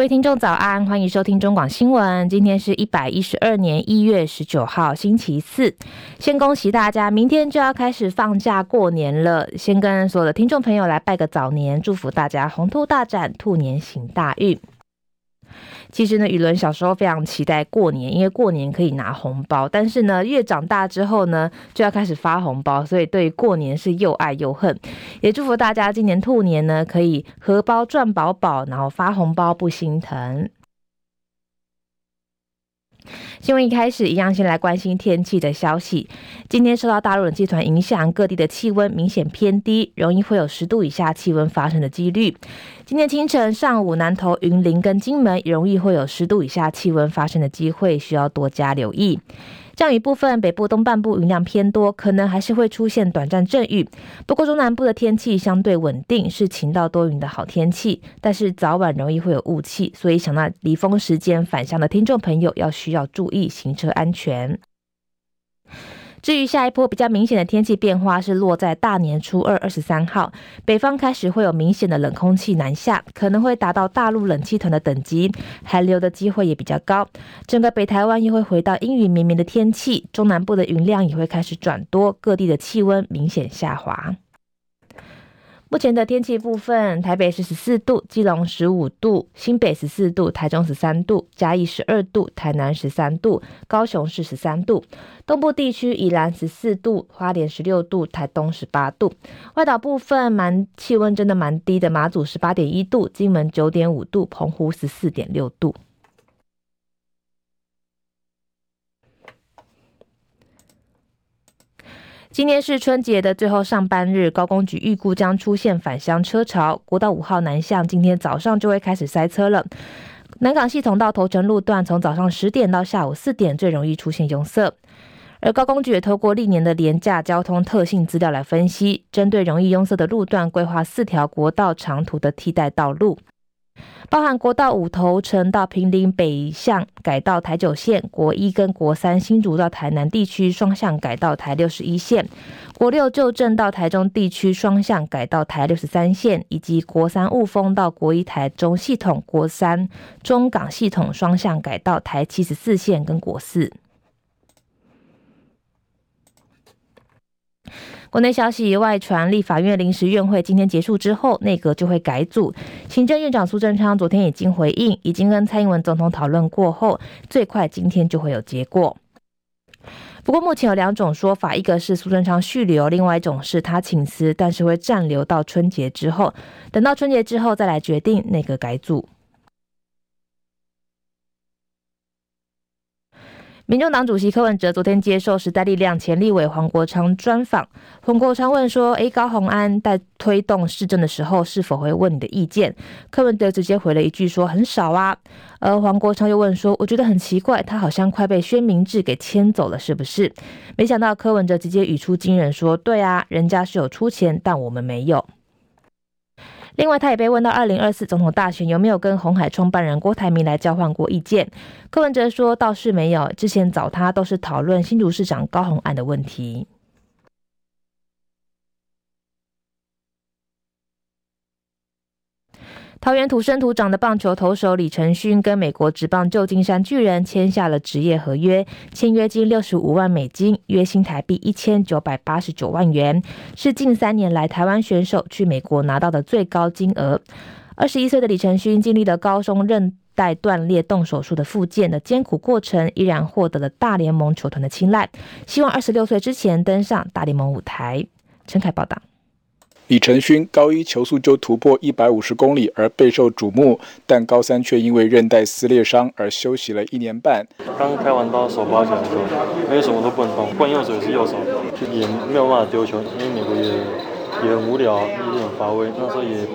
各位听众早安，欢迎收听中广新闻。今天是一百一十二年一月十九号，星期四。先恭喜大家，明天就要开始放假过年了。先跟所有的听众朋友来拜个早年，祝福大家鸿图大展，兔年行大运。其实呢，雨伦小时候非常期待过年，因为过年可以拿红包。但是呢，越长大之后呢，就要开始发红包，所以对过年是又爱又恨。也祝福大家今年兔年呢，可以荷包赚饱饱，然后发红包不心疼。新闻一开始，一样先来关心天气的消息。今天受到大陆冷气团影响，各地的气温明显偏低，容易会有十度以下气温发生的几率。今天清晨、上午，南投、云林跟金门容易会有十度以下气温发生的机会，需要多加留意。降雨部分，北部东半部云量偏多，可能还是会出现短暂阵雨。不过中南部的天气相对稳定，是晴到多云的好天气。但是早晚容易会有雾气，所以想到离峰时间返乡的听众朋友要需要注意行车安全。至于下一波比较明显的天气变化是落在大年初二二十三号，北方开始会有明显的冷空气南下，可能会达到大陆冷气团的等级，寒流的机会也比较高。整个北台湾又会回到阴雨绵绵的天气，中南部的云量也会开始转多，各地的气温明显下滑。目前的天气部分，台北是十四度，基隆十五度，新北十四度，台中十三度，嘉义十二度，台南十三度，高雄是十三度。东部地区宜兰十四度，花莲十六度，台东十八度。外岛部分蛮气温真的蛮低的，马祖十八点一度，金门九点五度，澎湖十四点六度。今天是春节的最后上班日，高工局预估将出现返乡车潮。国道五号南向今天早上就会开始塞车了。南港系统到头城路段，从早上十点到下午四点最容易出现拥塞。而高工局也透过历年的廉价交通特性资料来分析，针对容易拥塞的路段，规划四条国道长途的替代道路。包含国道五头城到平林北向改道台九线，国一跟国三新竹到台南地区双向改道台六十一线，国六旧镇到台中地区双向改道台六十三线，以及国三雾峰到国一台中系统、国三中港系统双向改道台七十四线跟国四。国内消息外传，立法院临时院会今天结束之后，内阁就会改组。行政院长苏贞昌昨天已经回应，已经跟蔡英文总统讨论过后，最快今天就会有结果。不过目前有两种说法，一个是苏贞昌续留，另外一种是他请辞，但是会暂留到春节之后，等到春节之后再来决定内阁改组。民众党主席柯文哲昨天接受时代力量前立委黄国昌专访，黄国昌问说：“诶，高虹安在推动市政的时候，是否会问你的意见？”柯文哲直接回了一句说：“很少啊。”而黄国昌又问说：“我觉得很奇怪，他好像快被薛明志给牵走了，是不是？”没想到柯文哲直接语出惊人说：“对啊，人家是有出钱，但我们没有。”另外，他也被问到二零二四总统大选有没有跟鸿海创办人郭台铭来交换过意见，柯文哲说倒是没有，之前找他都是讨论新竹市长高虹案的问题。桃园土生土长的棒球投手李承勋跟美国职棒旧金山巨人签下了职业合约，签约金六十五万美金，约新台币一千九百八十九万元，是近三年来台湾选手去美国拿到的最高金额。二十一岁的李承勋经历了高中韧带断裂动手术的复健的艰苦过程，依然获得了大联盟球团的青睐，希望二十六岁之前登上大联盟舞台。陈凯报道。李承勋高一球速就突破一百五十公里而备受瞩目，但高三却因为韧带撕裂伤而休息了一年半。刚开完刀手包起来的时候，没有什么都不能动，惯右手也是右手，也没有办法丢球，因为美国也也很无聊，也很乏味。那时候也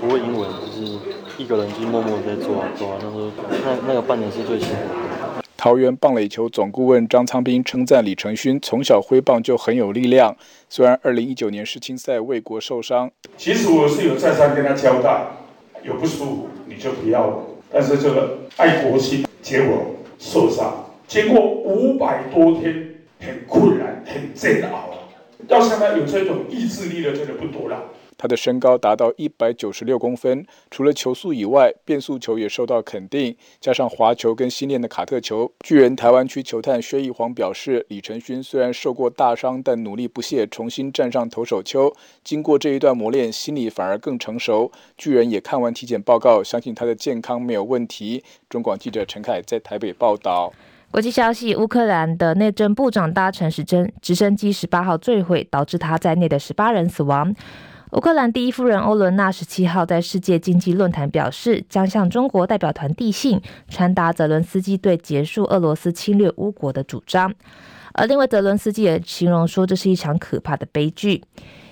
不会英文，就是一个人就默默在做啊做啊。那时候那那个半年是最辛苦的。桃园棒垒球总顾问张仓斌称赞李承勋从小挥棒就很有力量，虽然二零一九年世青赛为国受伤，其实我是有再三跟他交代，有不舒服你就不要了。但是这个爱国心，结果受伤，经过五百多天很困难、很煎熬，要像他有这种意志力的真的不多了。他的身高达到一百九十六公分，除了球速以外，变速球也受到肯定，加上滑球跟新练的卡特球。巨人台湾区球探薛逸煌表示，李承勋虽然受过大伤，但努力不懈，重新站上投手丘。经过这一段磨练，心理反而更成熟。巨人也看完体检报告，相信他的健康没有问题。中广记者陈凯在台北报道。国际消息：乌克兰的内政部长搭乘直升直升机十八号坠毁，导致他在内的十八人死亡。乌克兰第一夫人欧伦娜十七号在世界经济论坛表示，将向中国代表团递信，传达泽伦斯基对结束俄罗斯侵略乌国的主张。而另外，泽伦斯基也形容说，这是一场可怕的悲剧。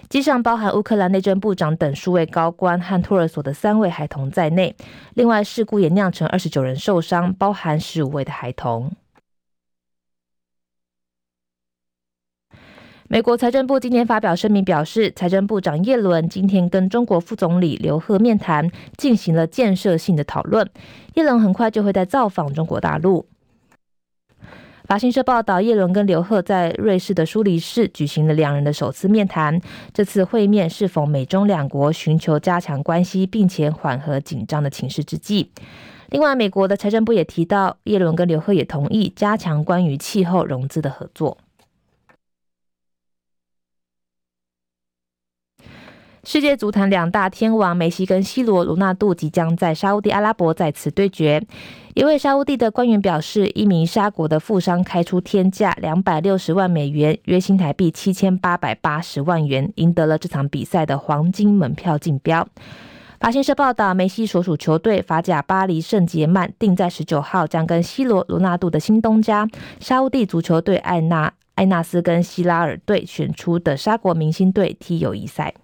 机上包含乌克兰内政部长等数位高官和托儿所的三位孩童在内。另外，事故也酿成二十九人受伤，包含十五位的孩童。美国财政部今天发表声明表示，财政部长耶伦今天跟中国副总理刘鹤面谈，进行了建设性的讨论。耶伦很快就会再造访中国大陆。法新社报道，耶伦跟刘鹤在瑞士的苏黎世举行了两人的首次面谈。这次会面是否美中两国寻求加强关系，并且缓和紧张的情势之际。另外，美国的财政部也提到，耶伦跟刘鹤也同意加强关于气候融资的合作。世界足坛两大天王梅西跟 C 罗、罗纳度即将在沙乌地阿拉伯再次对决。一位沙乌地的官员表示，一名沙国的富商开出天价两百六十万美元（约新台币七千八百八十万元），赢得了这场比赛的黄金门票竞标。法新社报道，梅西所属球队法甲巴黎圣杰曼定在十九号将跟 C 罗、罗纳度的新东家沙乌地足球队艾纳艾纳斯跟希拉尔队选出的沙国明星队踢友谊赛。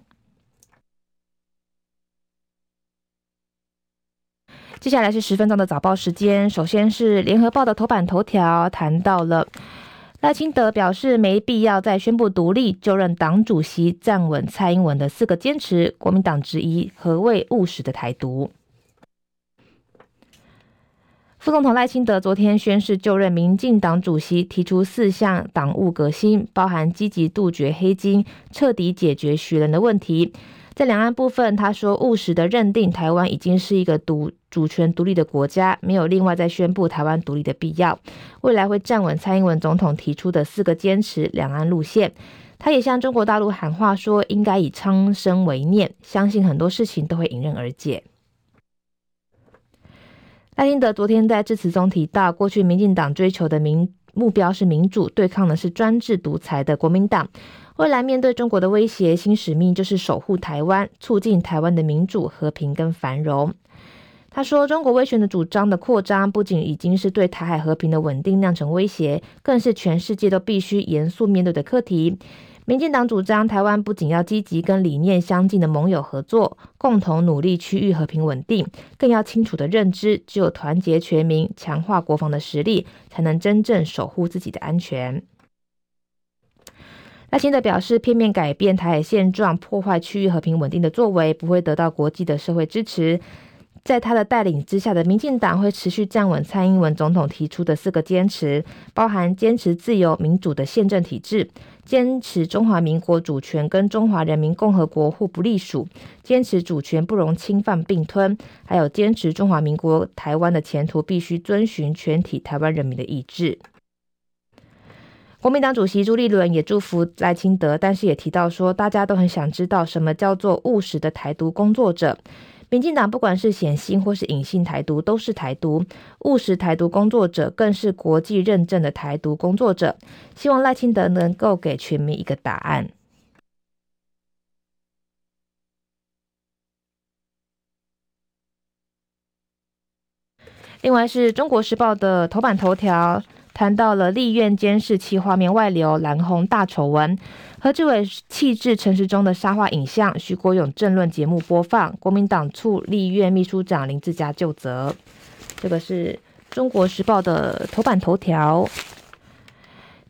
接下来是十分钟的早报时间。首先是联合报的头版头条，谈到了赖清德表示没必要再宣布独立，就任党主席，站稳蔡英文的四个坚持。国民党质疑何谓务实的台独？副总统赖清德昨天宣誓就任民进党主席，提出四项党务革新，包含积极杜绝黑金，彻底解决学人的问题。在两岸部分，他说务实的认定台湾已经是一个独主权独立的国家，没有另外再宣布台湾独立的必要。未来会站稳蔡英文总统提出的四个坚持两岸路线。他也向中国大陆喊话说，应该以苍生为念，相信很多事情都会迎刃而解。赖清德昨天在致辞中提到，过去民进党追求的民目标是民主，对抗的是专制独裁的国民党。未来面对中国的威胁，新使命就是守护台湾，促进台湾的民主、和平跟繁荣。他说，中国威权的主张的扩张，不仅已经是对台海和平的稳定酿成威胁，更是全世界都必须严肃面对的课题。民进党主张，台湾不仅要积极跟理念相近的盟友合作，共同努力区域和平稳定，更要清楚的认知，只有团结全民、强化国防的实力，才能真正守护自己的安全。赖清德表示，片面改变台海现状、破坏区域和平稳定的作为，不会得到国际的社会支持。在他的带领之下的民进党会持续站稳蔡英文总统提出的四个坚持，包含坚持自由民主的宪政体制，坚持中华民国主权跟中华人民共和国互不隶属，坚持主权不容侵犯并吞，还有坚持中华民国台湾的前途必须遵循全体台湾人民的意志。国民党主席朱立伦也祝福赖清德，但是也提到说，大家都很想知道什么叫做务实的台独工作者。民进党不管是显性或是隐性台独，都是台独。务实台独工作者更是国际认证的台独工作者。希望赖清德能够给全民一个答案。另外是中国时报的头版头条。谈到了立院监视器画面外流，蓝红大丑闻。何志伟气质陈时中的沙画影像，徐国勇政论节目播放。国民党处立院秘书长林志嘉就责。这个是中国时报的头版头条。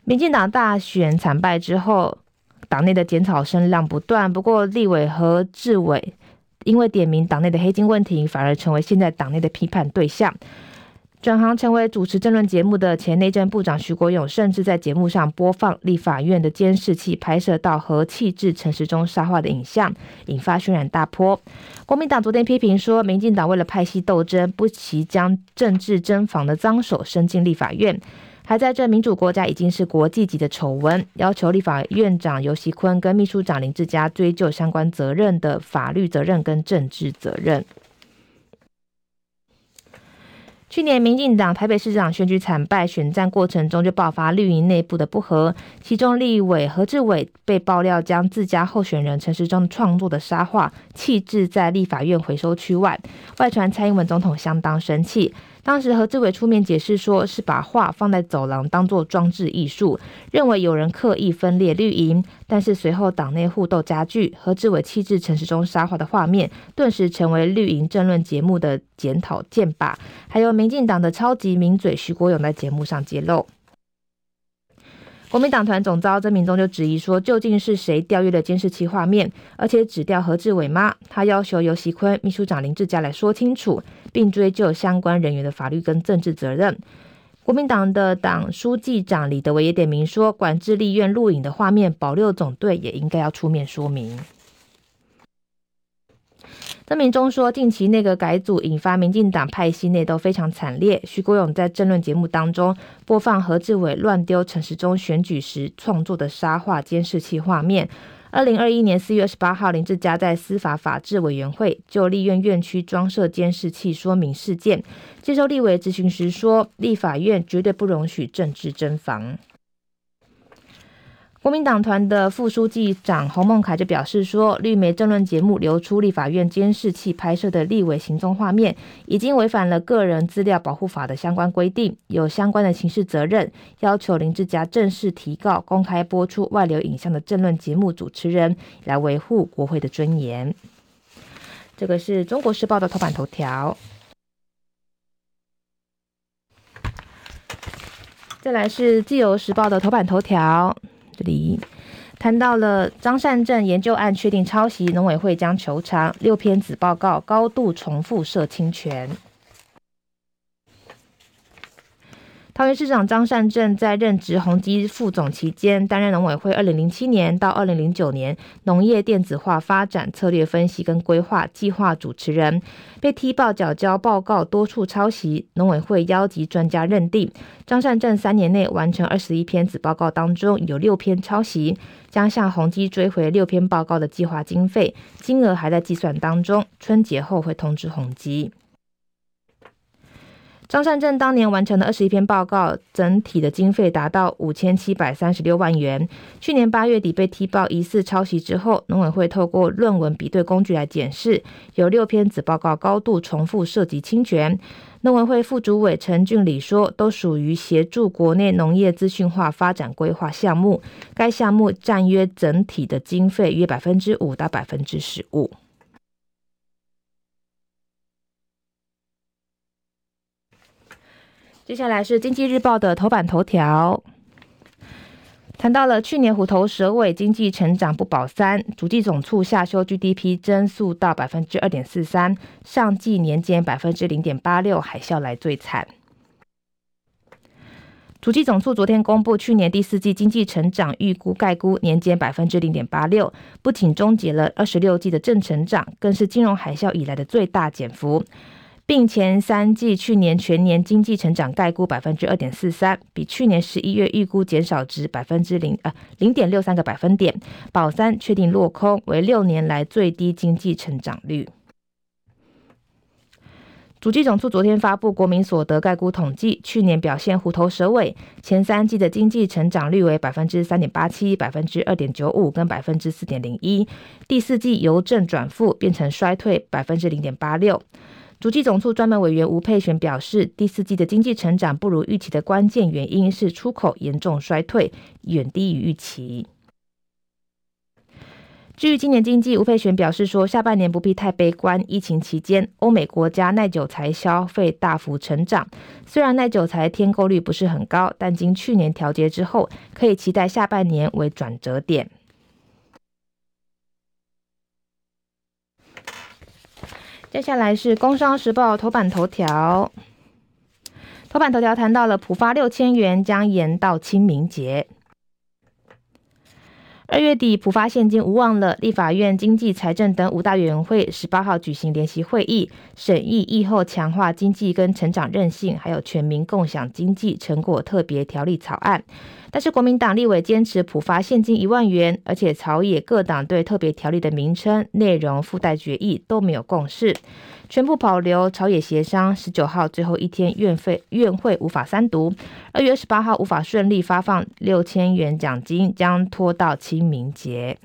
民进党大选惨败之后，党内的检讨声浪不断。不过，立委何志伟因为点名党内的黑金问题，反而成为现在党内的批判对象。转行成为主持政论节目的前内政部长徐国勇，甚至在节目上播放立法院的监视器拍摄到和气质陈时中杀话的影像，引发轩然大波。国民党昨天批评说，民进党为了派系斗争，不惜将政治争房的脏手伸进立法院，还在这民主国家已经是国际级的丑闻，要求立法院长游锡堃跟秘书长林志嘉追究相关责任的法律责任跟政治责任。去年民进党台北市长选举惨败，选战过程中就爆发绿营内部的不和，其中立委何志伟被爆料将自家候选人陈时中创作的沙画弃置在立法院回收区外，外传蔡英文总统相当生气。当时何志伟出面解释说，是把画放在走廊当作装置艺术，认为有人刻意分裂绿营。但是随后党内互斗加剧，何志伟弃置陈时中沙画的画面，顿时成为绿营政论节目的检讨箭靶。还有民进党的超级名嘴徐国勇在节目上揭露。国民党团总召曾明忠就质疑说，究竟是谁调阅了监视器画面，而且只调何志伟吗？他要求由席坤、秘书长林志佳来说清楚，并追究相关人员的法律跟政治责任。国民党的党书记长李德维也点名说，管制立院录影的画面，保六总队也应该要出面说明。曾铭宗说，近期内阁改组引发民进党派系内斗非常惨烈。徐国勇在政论节目当中播放何志伟乱丢陈时中选举时创作的沙画监视器画面。二零二一年四月二十八号，林志嘉在司法法制委员会就立院院区装设监视器说明事件，接受立委质询时说，立法院绝对不容许政治争防。国民党团的副书记长洪孟凯就表示说，绿媒政论节目流出立法院监视器拍摄的立委行踪画面，已经违反了个人资料保护法的相关规定，有相关的刑事责任，要求林志嘉正式提告公开播出外流影像的政论节目主持人，来维护国会的尊严。这个是中国时报的头版头条。再来是自由时报的头版头条。这里谈到了张善政研究案确定抄袭，农委会将求偿，六篇子报告高度重复涉侵权。桃园市长张善政在任职宏基副总期间，担任农委会二零零七年到二零零九年农业电子化发展策略分析跟规划计划主持人，被踢爆缴交报告多处抄袭。农委会邀集专家认定，张善政三年内完成二十一篇子报告当中有六篇抄袭，将向宏基追回六篇报告的计划经费，金额还在计算当中，春节后会通知宏基。张善政当年完成的二十一篇报告，整体的经费达到五千七百三十六万元。去年八月底被踢爆疑似抄袭之后，农委会透过论文比对工具来检视，有六篇子报告高度重复涉及侵权。农委会副主委陈俊礼说，都属于协助国内农业资讯化发展规划项目，该项目占约整体的经费约百分之五到百分之十五。接下来是经济日报的头版头条，谈到了去年虎头蛇尾，经济成长不保三，主计总处下修 GDP 增速到百分之二点四三，上季年减百分之零点八六，海啸来最惨。主计总处昨天公布去年第四季经济成长预估概估年减百分之零点八六，不仅终结了二十六季的正成长，更是金融海啸以来的最大减幅。并前三季去年全年经济成长概估百分之二点四三，比去年十一月预估减少值百分之零呃零点六三个百分点，保三确定落空，为六年来最低经济成长率。主计总处昨天发布国民所得概估统计，去年表现虎头蛇尾，前三季的经济成长率为百分之三点八七、百分之二点九五跟百分之四点零一，第四季由正转负，变成衰退百分之零点八六。足迹总处专门委员吴佩璇表示，第四季的经济成长不如预期的关键原因是出口严重衰退，远低于预期。至于今年经济，吴佩璇表示说，下半年不必太悲观。疫情期间，欧美国家耐久财消费大幅成长，虽然耐久财添购率不是很高，但经去年调节之后，可以期待下半年为转折点。接下来是《工商时报》头版头条，头版头条谈到了普发六千元将延到清明节。二月底普发现金无望了，立法院经济财政等五大委员会十八号举行联席会议，审议疫后强化经济跟成长韧性，还有全民共享经济成果特别条例草案。但是国民党立委坚持普发现金一万元，而且朝野各党对特别条例的名称、内容附带决议都没有共识，全部保留朝野协商。十九号最后一天院费院会无法三读，二月二十八号无法顺利发放六千元奖金，将拖到清明节。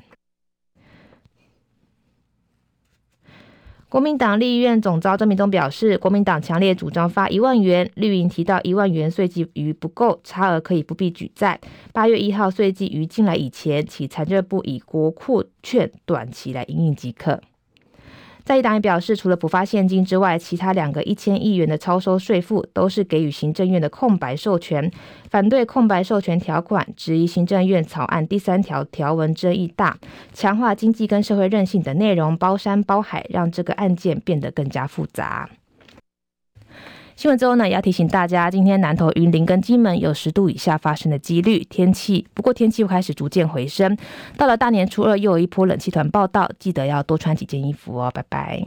国民党立院院总召曾铭宗表示，国民党强烈主张发一万元，绿营提到一万元税计余不够，差额可以不必举债。八月一号税计余进来以前，请财政部以国库券短期来因应即可。在野党也表示，除了补发现金之外，其他两个一千亿元的超收税负都是给予行政院的空白授权，反对空白授权条款，质疑行政院草案第三条条文争议大，强化经济跟社会韧性的内容包山包海，让这个案件变得更加复杂。新闻之后呢，也要提醒大家，今天南投、云林跟金门有十度以下发生的几率。天气不过天气又开始逐渐回升，到了大年初二又有一波冷气团报到，记得要多穿几件衣服哦。拜拜。